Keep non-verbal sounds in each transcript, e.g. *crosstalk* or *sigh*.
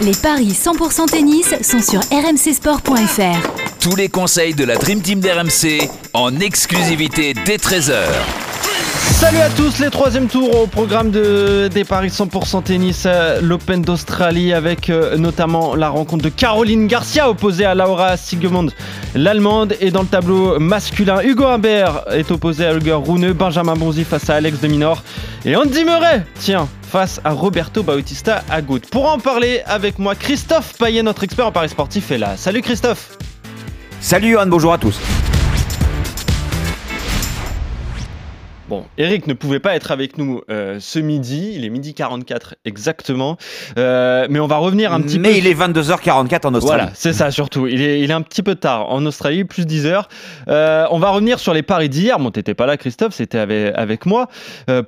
Les paris 100% tennis sont sur rmcsport.fr. Tous les conseils de la Dream Team d'RMC en exclusivité dès 13h. Salut à tous, les troisième tours au programme de, des Paris 100% tennis, l'Open d'Australie avec euh, notamment la rencontre de Caroline Garcia opposée à Laura Sigemund, l'allemande. Et dans le tableau masculin, Hugo Humbert est opposé à Holger Rune, Benjamin Bonzi face à Alex de Minor et Andy Murray, tiens, face à Roberto Bautista Agut. Pour en parler avec moi, Christophe Payet, notre expert en Paris sportif, est là. Salut Christophe Salut Johan, bonjour à tous Eric ne pouvait pas être avec nous euh, ce midi, il est midi 44 exactement, euh, mais on va revenir un petit mais peu... Mais il est 22h44 en Australie. Voilà, c'est ça surtout, il est, il est un petit peu tard en Australie, plus 10 heures. Euh, on va revenir sur les paris d'hier, bon t'étais pas là Christophe, c'était avec, avec moi.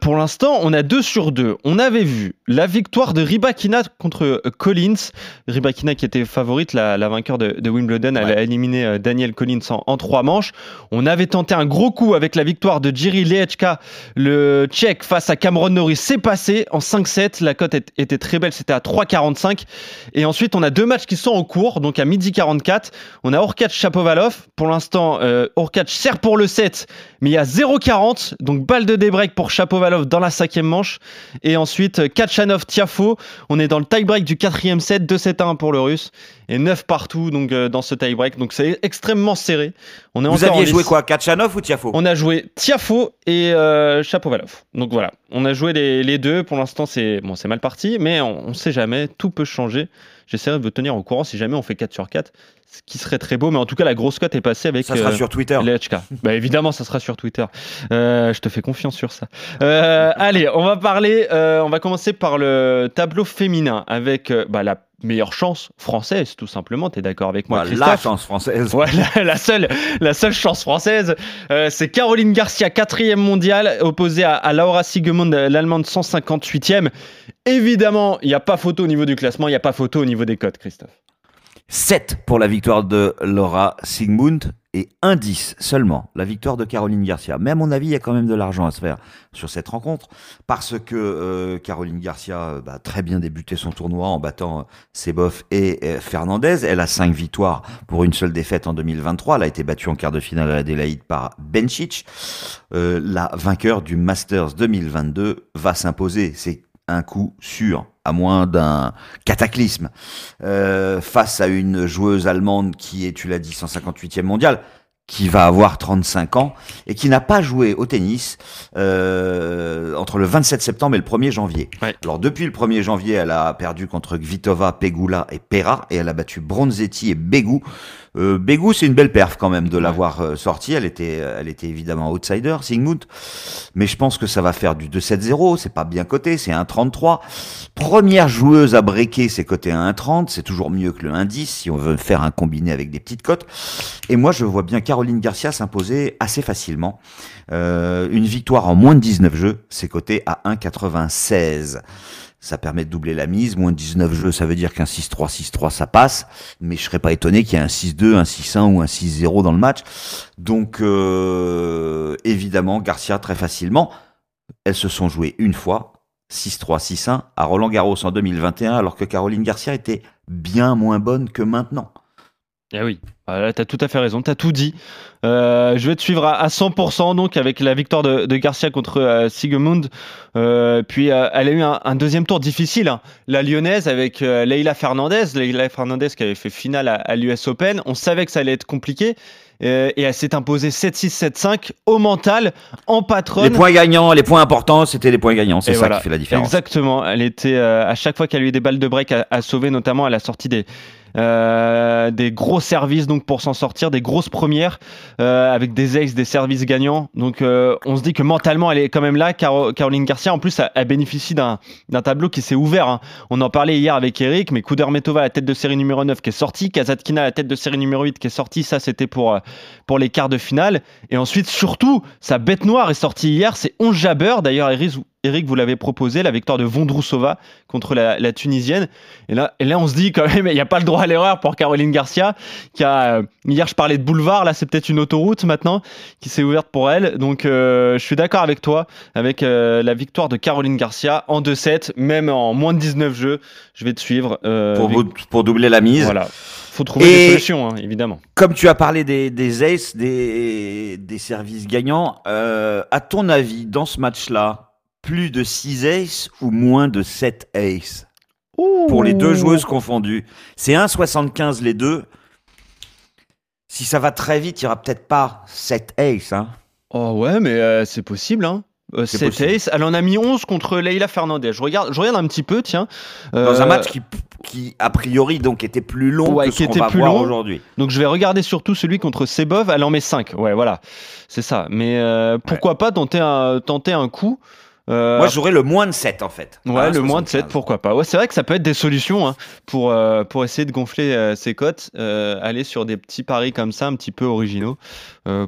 Pour l'instant, on a deux sur deux. On avait vu la victoire de Ribakina contre Collins, Ribakina qui était favorite, la, la vainqueur de, de Wimbledon, elle a éliminé Daniel Collins en, en trois manches. On avait tenté un gros coup avec la victoire de Jiri Lechka le Tchèque face à Cameron Norris, c'est passé en 5-7. La cote était très belle, c'était à 3,45. Et ensuite, on a deux matchs qui sont en cours. Donc à midi 44, on a Orkac Chapovalov. Pour l'instant, euh, Orkac sert pour le 7, mais il y a 0,40. Donc balle de débreak pour Chapovalov dans la cinquième manche. Et ensuite, euh, Kachanov Tiafo. On est dans le tie-break du quatrième set, 2-7-1 pour le russe. Et 9 partout donc, euh, dans ce tie-break. Donc c'est extrêmement serré. On est Vous en aviez joué quoi Kachanov ou Tiafo? On a joué Tiafo et euh, Chapovalov. Donc voilà, on a joué les, les deux. Pour l'instant, c'est bon, c'est mal parti, mais on ne sait jamais. Tout peut changer. J'essaierai de vous tenir au courant si jamais on fait 4 sur 4, ce qui serait très beau. Mais en tout cas, la grosse cote est passée avec Ça sera euh, sur Twitter. *laughs* bah évidemment, ça sera sur Twitter. Euh, je te fais confiance sur ça. Euh, allez, on va parler. on va commencer par le tableau féminin avec bah, la meilleure chance française, tout simplement. T'es d'accord avec moi, Voilà, Christophe la chance française. voilà, la seule, la seule chance française, euh, c'est Caroline Garcia, quatrième mondiale, opposée à, à Laura Sigemund, l'allemande 158e. Évidemment, il n'y a pas photo au niveau du classement, il n'y a pas photo au niveau des cotes, Christophe. 7 pour la victoire de Laura Sigmund et 1-10 seulement la victoire de Caroline Garcia. Mais à mon avis, il y a quand même de l'argent à se faire sur cette rencontre parce que euh, Caroline Garcia euh, bah, a très bien débuté son tournoi en battant euh, Seboff et euh, Fernandez. Elle a 5 victoires pour une seule défaite en 2023. Elle a été battue en quart de finale à Adélaïde par Bencic. Euh, la vainqueur du Masters 2022 va s'imposer. C'est un coup sûr, à moins d'un cataclysme euh, face à une joueuse allemande qui est, tu l'as dit, 158e mondiale, qui va avoir 35 ans et qui n'a pas joué au tennis euh, entre le 27 septembre et le 1er janvier. Ouais. Alors depuis le 1er janvier, elle a perdu contre Kvitova, Pegula et Pera et elle a battu Bronzetti et Begu. Euh, Begu, c'est une belle perf quand même de l'avoir euh, sortie. Elle était, elle était évidemment outsider, Sigmund, mais je pense que ça va faire du 2-7-0. C'est pas bien coté, c'est 1-33. Première joueuse à breaker, c'est coté à 1,30. C'est toujours mieux que le 1,10 si on veut faire un combiné avec des petites cotes. Et moi, je vois bien Caroline Garcia s'imposer assez facilement. Euh, une victoire en moins de 19 jeux, c'est coté à 1,96. Ça permet de doubler la mise. Moins de 19 jeux, ça veut dire qu'un 6-3, 6-3, ça passe. Mais je serais pas étonné qu'il y ait un 6-2, un 6-1 ou un 6-0 dans le match. Donc, euh, évidemment, Garcia très facilement. Elles se sont jouées une fois, 6-3, 6-1, à Roland Garros en 2021, alors que Caroline Garcia était bien moins bonne que maintenant. Ah oui, voilà, tu as tout à fait raison, tu as tout dit. Euh, je vais te suivre à, à 100% donc avec la victoire de, de Garcia contre euh, Sigemund. Euh, puis euh, elle a eu un, un deuxième tour difficile, hein. la lyonnaise avec Leila Fernandez. Leila Fernandez qui avait fait finale à, à l'US Open. On savait que ça allait être compliqué. et elle s'est imposée 7-6, 7-5 au mental, en patronne. Les points gagnants, les points importants, c'était les points gagnants. C'est ça voilà. qui fait la différence. Exactement. Elle était à chaque fois qu'elle a eu des balles de break à, à sauver, notamment à la sortie des euh, des gros services donc pour s'en sortir, des grosses premières euh, avec des ex, des services gagnants. Donc euh, on se dit que mentalement elle est quand même là. Caro- Caroline Garcia en plus elle, bénéficie d'un tableau qui s'est ouvert. hein. On en parlait hier avec Eric, mais Kudermetova à la tête de série numéro 9 qui est sortie, Kazatkina à la tête de série numéro 8 qui est sortie. Ça c'était pour pour les quarts de finale. Et ensuite surtout sa bête noire est sortie hier, c'est 11 Jabber. D'ailleurs Eric, Eric, vous l'avez proposé, la victoire de Vondrousova contre la, Tunisienne. Et là, et là, on se dit quand même, il n'y a pas le droit à l'erreur pour Caroline Garcia, qui a, euh, hier je parlais de boulevard, là c'est peut-être une autoroute maintenant, qui s'est ouverte pour elle. Donc euh, je suis d'accord avec toi, avec euh, la victoire de Caroline Garcia en 2-7, même en moins de 19 jeux, je vais te suivre. pour, pour doubler la mise. Voilà faut trouver des solutions, hein, évidemment. Comme tu as parlé des, des aces, des, des services gagnants, à ton avis, dans ce match-là, plus de 6 aces ou moins de 7 aces pour les deux joueuses confondues. C'est 1,75 les deux. Si ça va très vite, il n'y aura peut-être pas 7 aces. Hein. Oh ouais, mais euh, c'est possible. Hein. 7 euh, aces. Elle en a mis 11 contre Leila Fernandez. Je regarde, je regarde un petit peu, tiens. Dans un euh, match qui, qui, a priori, donc était plus long que ce qu'on va voir aujourd'hui. Donc je vais regarder surtout celui contre Sebov. Elle en met 5. Ouais, voilà. C'est ça. Mais pourquoi pas tenter un, tenter un coup euh, Moi, j'aurais le moins de 7 en fait. Ouais, le moins de 7, pourquoi pas. Ouais, c'est vrai que ça peut être des solutions hein, pour, euh, pour essayer de gonfler euh, ses cotes. aller sur des petits paris comme ça, un petit peu originaux.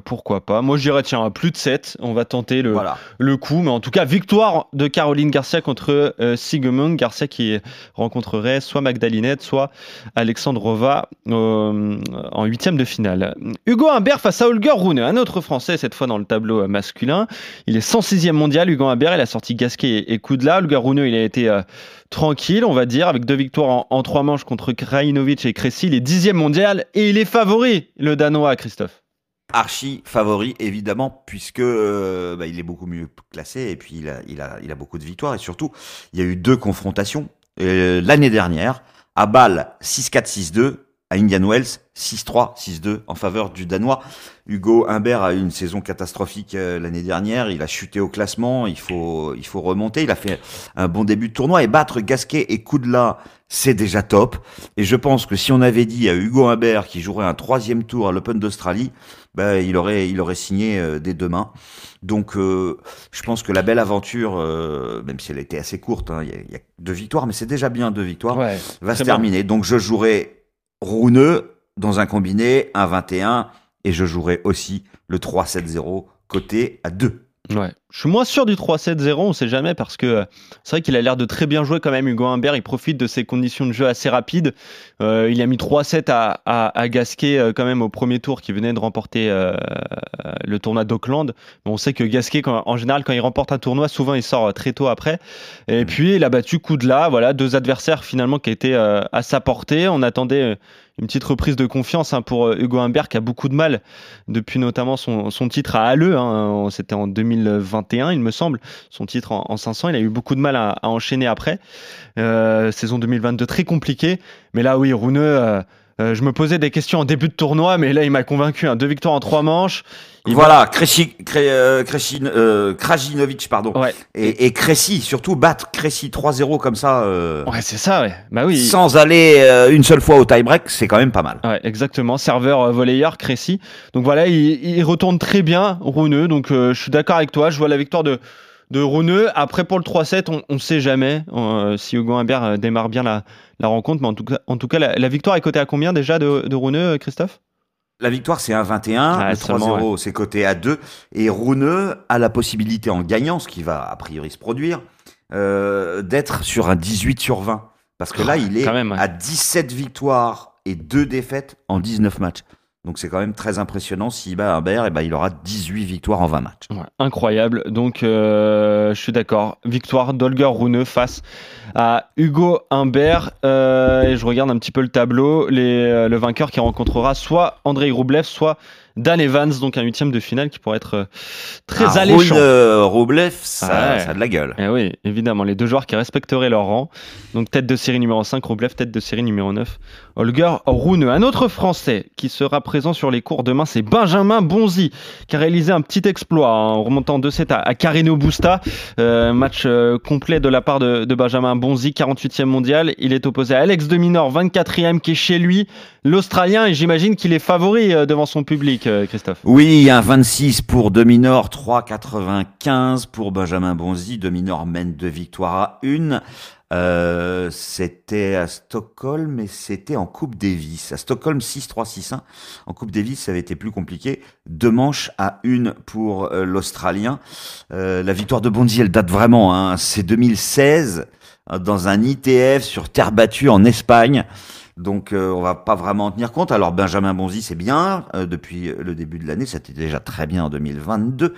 pourquoi pas. Moi, je dirais, tiens, plus de 7. On va tenter le, le coup. Mais en tout cas, victoire de Caroline Garcia contre Sigemund. Garcia qui rencontrerait soit Magdalinette, soit Alexandrova en huitième de finale. Hugo Humbert face à Holger Rune, un autre Français, cette fois dans le tableau masculin. Il est 106e mondial. Hugo Humbert, il a sorti Gasquet et, Koudla. Le Garouneux, il a été euh, tranquille, on va dire, avec deux victoires en, trois manches contre Krajinovic et Cressy. Il est dixième mondial et il est favori, le Danois, Christophe. Archi favori, évidemment, puisque euh, bah, il est beaucoup mieux classé et puis il a, beaucoup de victoires. Et surtout, il y a eu deux confrontations euh, l'année dernière. À Bâle, 6-4-6-2 à Indian Wells, 6-3, 6-2 en faveur du Danois. Hugo Humbert a eu une saison catastrophique euh, l'année dernière. Il a chuté au classement. Il faut, il faut remonter. Il a fait un bon début de tournoi et battre Gasquet et Koudla, c'est déjà top. Et je pense que si on avait dit à Hugo Humbert qui jouerait un troisième tour à l'Open d'Australie, ben, il aurait, il aurait signé euh, dès demain. Donc, euh, je pense que la belle aventure, même si elle était assez courte, hein, il y, a deux victoires, mais c'est déjà bien deux victoires, va se terminer. Donc, je jouerai Rouneux dans un combiné, un 21, et je jouerai aussi le 3-7-0 côté à 2. Ouais. Je suis moins sûr du 3-7-0, on sait jamais, parce que euh, c'est vrai qu'il a l'air de très bien jouer quand même, Hugo Humbert. Il profite de ses conditions de jeu assez rapides. Euh, il a mis 3-7 à, à, Gasquet euh, quand même au premier tour, qui venait de remporter le tournoi d'Auckland. On sait que Gasquet, en général, quand il remporte un tournoi, souvent il sort très tôt après. Et mm. puis il a battu Koudla, voilà, deux adversaires finalement qui étaient à sa portée. On attendait une petite reprise de confiance hein, pour Hugo Humbert qui a beaucoup de mal depuis notamment son, titre à Halle. Hein, C'était en 2020 il me semble, son titre en, 500. Il a eu beaucoup de mal à, enchaîner après. Euh, saison 2022 très compliquée. Mais là, oui, Rune, euh, euh, je me posais des questions en début de tournoi, mais là, il m'a convaincu. Hein. Deux victoires en trois manches. voilà, Krajinovic, pardon. Et, et surtout battre Crécy 3-0 comme ça. ouais, c'est ça, ouais. Bah oui. Sans aller une seule fois au tie-break, c'est quand même pas mal. Ouais, exactement. Serveur volleyeur, Crécy. Donc voilà, il, retourne très bien, Rouneux. Donc je suis d'accord avec toi. Je vois la victoire de de Rouneux. Après, pour le 3-7, on ne sait jamais euh, si Hugo Humbert euh, démarre bien la, rencontre. Mais en tout cas, en tout cas la, victoire est cotée à combien déjà de, de Rouneux, Christophe? La victoire, c'est 1-21. le 3-0, c'est coté à 2. Et Rouneux a la possibilité, en gagnant, ce qui va a priori se produire, euh, d'être sur un 18 sur 20. Parce que là, il est à 17 victoires et 2 défaites en 19 matchs. Donc c'est quand même très impressionnant. S'il bat Humbert, et eh ben, il aura 18 victoires en 20 matchs. incroyable. Donc euh, je suis d'accord. Victoire d'Olger Rune face à Hugo Humbert. Euh, et je regarde un petit peu le tableau. Euh, le vainqueur qui rencontrera soit Andrei Roublev, soit Dan Evans, donc un huitième de finale qui pourrait être euh, très ah, alléchant. Euh, Roblev, ça, ça, a de la gueule. Eh oui, évidemment, les deux joueurs qui respecteraient leur rang. Donc tête de série numéro 5, Roblev, tête de série numéro 9, Holger Rune. Un autre Français qui sera présent sur les cours demain, c'est Benjamin Bonzi, qui a réalisé un petit exploit en remontant 2-7 à, Carino Busta. Euh, match complet de la part de, de Benjamin Bonzi, 48e mondial. Il est opposé à Alex de Minor, 24e, qui est chez lui, l'Australien, et j'imagine qu'il est favori devant son public. Euh, Christophe. Oui, un 26 pour Dominor, 3,95 pour Benjamin Bonzi. Dominor mène deux victoires à une. Euh, c'était à Stockholm, mais c'était en Coupe Davis. À Stockholm, 6-3-6-1. En Coupe Davis, ça avait été plus compliqué. Deux manches à une pour euh, l'Australien. Euh, la victoire de Bondy, elle date vraiment. Hein. C'est 2016 dans un ITF sur terre battue en Espagne. Donc euh, on va pas vraiment en tenir compte. Alors Benjamin Bonzi, c'est bien euh, depuis le début de l'année, c'était déjà très bien en 2022.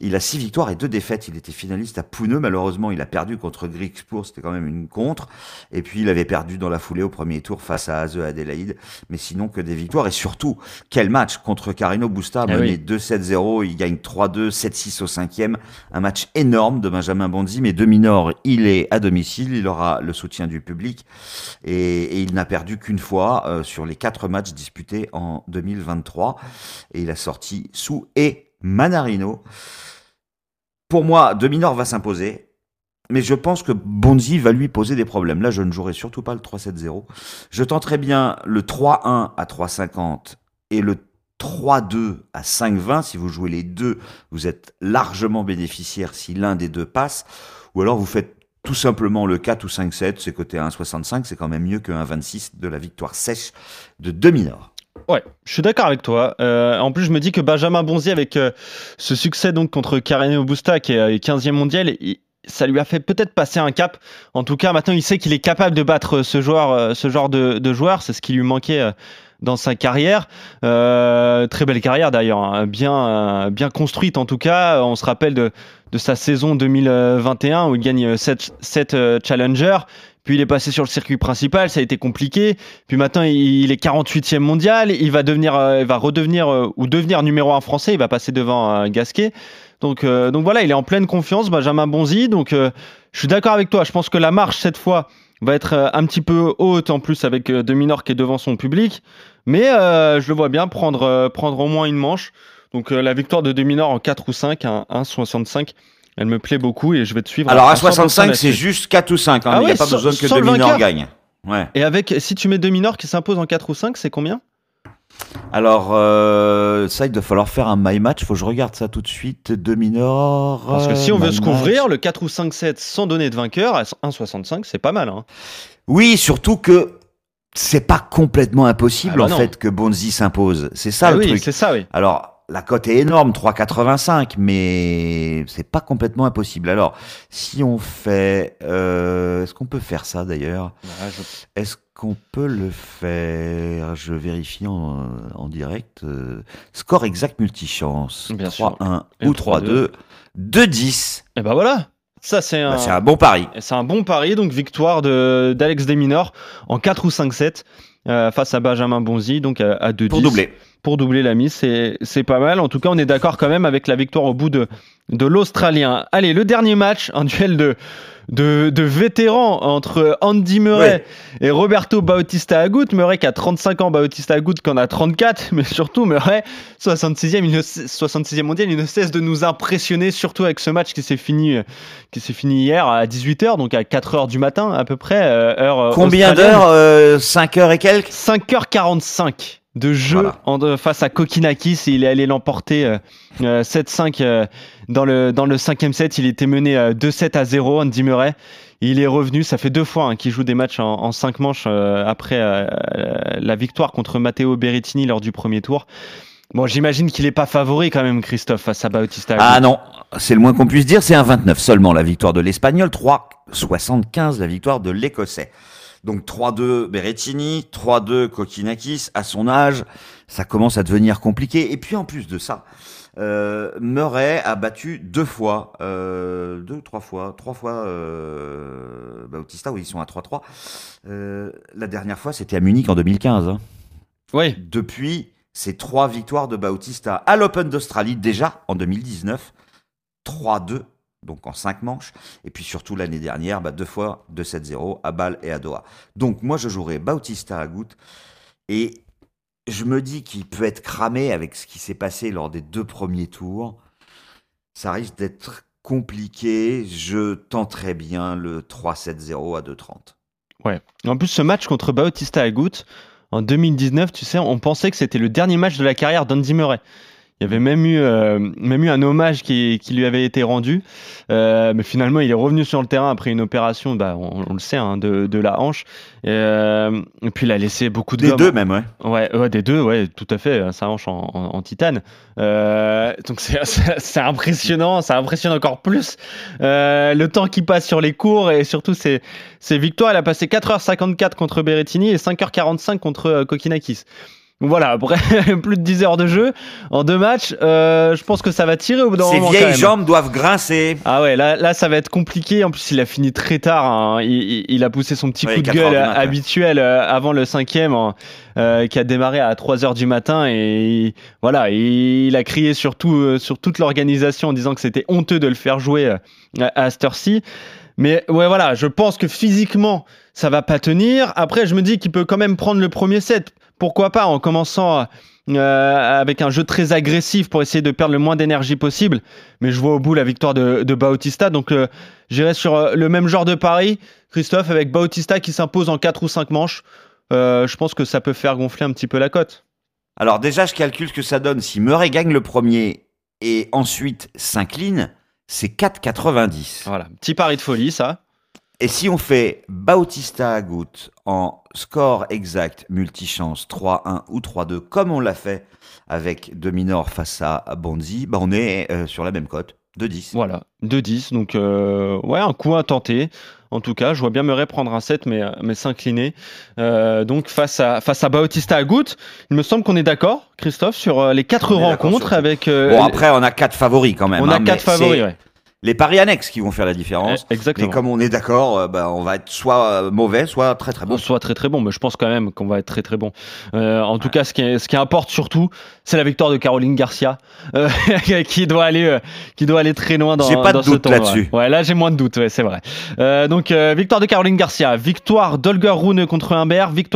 Il a six victoires et deux défaites. Il était finaliste à Pouneux. Malheureusement, il a perdu contre Grigspur, c'était quand même une contre. Et puis il avait perdu dans la foulée au premier tour face à Aze Adelaide. Mais sinon que des victoires et surtout quel match contre Carino Busta, Eh mené oui. 2-7-0. Il gagne 3-2, 7-6 au cinquième. Un match énorme de Benjamin Bonzi, mais demi nord, il est à domicile. Il aura le soutien du public et, et il n'a perdu qu'une fois euh, sur les quatre matchs disputés en 2023 et il a sorti sous et Manarino. Pour moi, Demi-Nord va s'imposer, mais je pense que Bonzi va lui poser des problèmes. Là, je ne jouerai surtout pas le 3-7-0. Je tenterai bien le 3-1 à 3-50 et le 3-2 à 5-20. Si vous jouez les deux, vous êtes largement bénéficiaire si l'un des deux passe. Ou alors vous faites tout simplement le 4 ou 5-7, c'est côté 1,65, c'est quand même mieux que 1,26 de la victoire sèche de demi-nord. Ouais, je suis d'accord avec toi. Euh, en plus, je me dis que Benjamin Bonzi, avec euh, ce succès donc contre Carreno Busta, qui est euh, 15e mondial, il- ça lui a fait peut-être passer un cap. En tout cas, maintenant, il sait qu'il est capable de battre ce euh, genre de, joueur. C'est ce qui lui manquait euh, dans sa carrière. Euh, très belle carrière d'ailleurs, hein. bien, euh, bien construite en tout cas. On se rappelle de, de sa saison 2021 où il gagne 7, challengers. Puis il est passé sur le circuit principal, ça a été compliqué. Puis maintenant, il est 48e mondial. Il va devenir, euh, va redevenir euh, ou devenir numéro 1 français. Il va passer devant euh, Gasquet. Donc, euh, donc voilà, il est en pleine confiance, Benjamin Bonzi. Donc, euh, je suis d'accord avec toi. Je pense que la marche cette fois va être euh, un petit peu haute en plus avec euh, Deminor qui est devant son public. Mais euh, je le vois bien prendre, prendre au moins une manche. Donc euh, la victoire de Deminor en 4 ou 5, un 1,65, elle me plaît beaucoup et je vais te suivre. Alors à 100% 65, c'est juste 4 ou 5. Hein, Ah il n'y a pas besoin que vainqueur. gagne. Ouais. Et avec, si tu mets Deminor qui s'impose en 4 ou 5, c'est combien? Alors, euh, ça, il va falloir faire un my match. Faut que je regarde ça tout de suite. Demi-nord. Parce que si on euh, veut se match. couvrir, le 4 ou 5 7 sans donner de vainqueur, à 1,65, c'est pas mal. Hein. Oui, surtout que c'est pas complètement impossible Ah bah en non. fait que Bonzi s'impose. C'est ça Ah le oui, truc. c'est ça, oui. Alors, la cote est énorme, 3,85, mais c'est pas complètement impossible. Alors, si on fait, euh, est-ce qu'on peut faire ça d'ailleurs? Est-ce qu'on peut le faire? Je vérifie en, en direct. euh, score exact multichance. Bien sûr. 3-1 Et ou 3-2. 3-2. 2-10. Et ben voilà, ça c'est un, Bah, un bon pari. c'est un bon pari. Donc victoire de d'Alex Deminor en 4 ou 5 7 euh, face à Benjamin Bonzi, donc à, à 2 Pour doubler. Pour doubler la mise, c'est pas mal. En tout cas, on est d'accord quand même avec la victoire au bout de, de l'Australien. Allez, le dernier match, un duel de, de, de vétérans entre Andy Murray et Roberto Bautista Agut. Murray qui a 35 ans, Bautista Agut qui en a 34, *laughs* mais surtout Murray, 66e, il ne, 66e mondial, il ne cesse de nous impressionner, surtout avec ce match qui s'est fini, qui fini hier à 18h, donc à 4h du matin à peu près. euh, heure, Combien d'heures euh, 5 heures et quelques? 5h45 de jeu Voilà. en- de- face à Kokinakis et il est allé l'emporter euh, euh, 7-5 euh, dans le dans le cinquième set. Il était mené euh, 2-7 à 0, Andy Murray. Il est revenu, ça fait deux fois hein, qu'il joue des matchs en, en cinq manches euh, après euh, la victoire contre Matteo Berrettini lors du premier tour. Bon, j'imagine qu'il est pas favori quand même, Christophe, face à Bautista. Ah non, c'est le moins qu'on puisse dire, c'est un 29 seulement la victoire de l'Espagnol, 3,75 la victoire de l'Écossais. Donc 3-2 Berrettini, 3-2 Kokinakis, à son âge, ça commence à devenir compliqué. Et puis en plus de ça, euh, Murray a battu deux fois, euh, deux ou trois fois, trois fois euh, Bautista, oui ils sont à 3-3. Euh, la dernière fois c'était à Munich en 2015. hein. Oui, Depuis, c'est trois victoires de Bautista à l'Open d'Australie déjà en 2019, 3-2, donc en cinq manches, et puis surtout l'année dernière, bah, deux fois 2-7-0 à Bâle et à Doha. Donc moi je jouerai Bautista à goutte, et je me dis qu'il peut être cramé avec ce qui s'est passé lors des deux premiers tours. Ça risque d'être compliqué, je tenterai bien le 3-7-0 à 2-30. Ouais. En plus, ce match contre Bautista Agut, en 2019, tu sais, on pensait que c'était le dernier match de la carrière d'Andy Murray. Il y avait même eu, euh, même eu un hommage qui, qui lui avait été rendu. Euh, mais finalement, il est revenu sur le terrain après une opération, bah, on, on le sait, hein, de, de la hanche. Et, euh, et puis, il a laissé beaucoup de Des gomme. deux même, ouais. Ouais, ouais, des deux, ouais, tout à fait. Sa hanche en, en, en titane. Donc, *laughs* c'est- impressionnant. Ça impressionne encore plus le temps qui passe sur les cours et surtout ses, ses victoires. Il a passé 4h54 contre Berrettini et 5h45 contre Kokinakis. Donc voilà, après *laughs* plus de 10 heures de jeu en deux matchs, euh, je pense que ça va tirer au bout d'un Ses moment. quand vieilles jambes doivent grincer. Ah ouais, là, là ça va être compliqué. En plus, il a fini très tard. hein. Il, il- il a poussé son petit coup de 4 heures gueule habituel euh, avant le cinquième, hein, euh, qui a démarré à 3 heures du matin. Et il- voilà, il a crié sur, tout, euh, sur toute l'organisation en disant que c'était honteux de le faire jouer à, à cette heure-ci. Mais ouais, voilà, je pense que physiquement, ça va pas tenir. Après, je me dis qu'il peut quand même prendre le premier set. Pourquoi pas en commençant euh, avec un jeu très agressif pour essayer de perdre le moins d'énergie possible. Mais je vois au bout la victoire de, de Bautista. Donc euh, j'irai sur euh, le même genre de pari, Christophe, avec Bautista qui s'impose en 4 ou 5 manches. Euh, je pense que ça peut faire gonfler un petit peu la cote. Alors déjà, je calcule ce que ça donne. Si Murray gagne le premier et ensuite s'incline, c'est 4,90. Voilà, petit pari de folie, ça. Et si on fait Bautista Agut en score exact, multichance 3-1 ou 3-2, comme on l'a fait avec Dominor face à Bonzi, bah on est euh, sur la même cote, de 10. Voilà, 2-10. Donc, euh, ouais, un coup à tenter. En tout cas, je vois bien Murray prendre un set, mais, mais s'incliner. Euh, donc, face à, face à Bautista Agut, il me semble qu'on est d'accord, Christophe, sur euh, les quatre On rencontres avec. euh, Bon, après, on a quatre favoris quand même. on hein, a mais quatre favoris, ouais. Les paris annexes qui vont faire la différence. Eh, Exactement. Mais comme on est d'accord, euh, bah, on va être soit euh, mauvais, soit très très bon. On soit très très bon, mais je pense quand même qu'on va être très très bon. Euh, en tout cas, ce qui, est- ce qui importe surtout, c'est la victoire de Caroline Garcia, euh, *laughs* qui doit aller, euh, qui doit aller très loin dans, J'ai pas de dans ce doute là-dessus. Ouais, là j'ai moins de doute, ouais, c'est vrai. Donc victoire de Caroline Garcia, victoire d'Olger Rune contre Humbert, victoire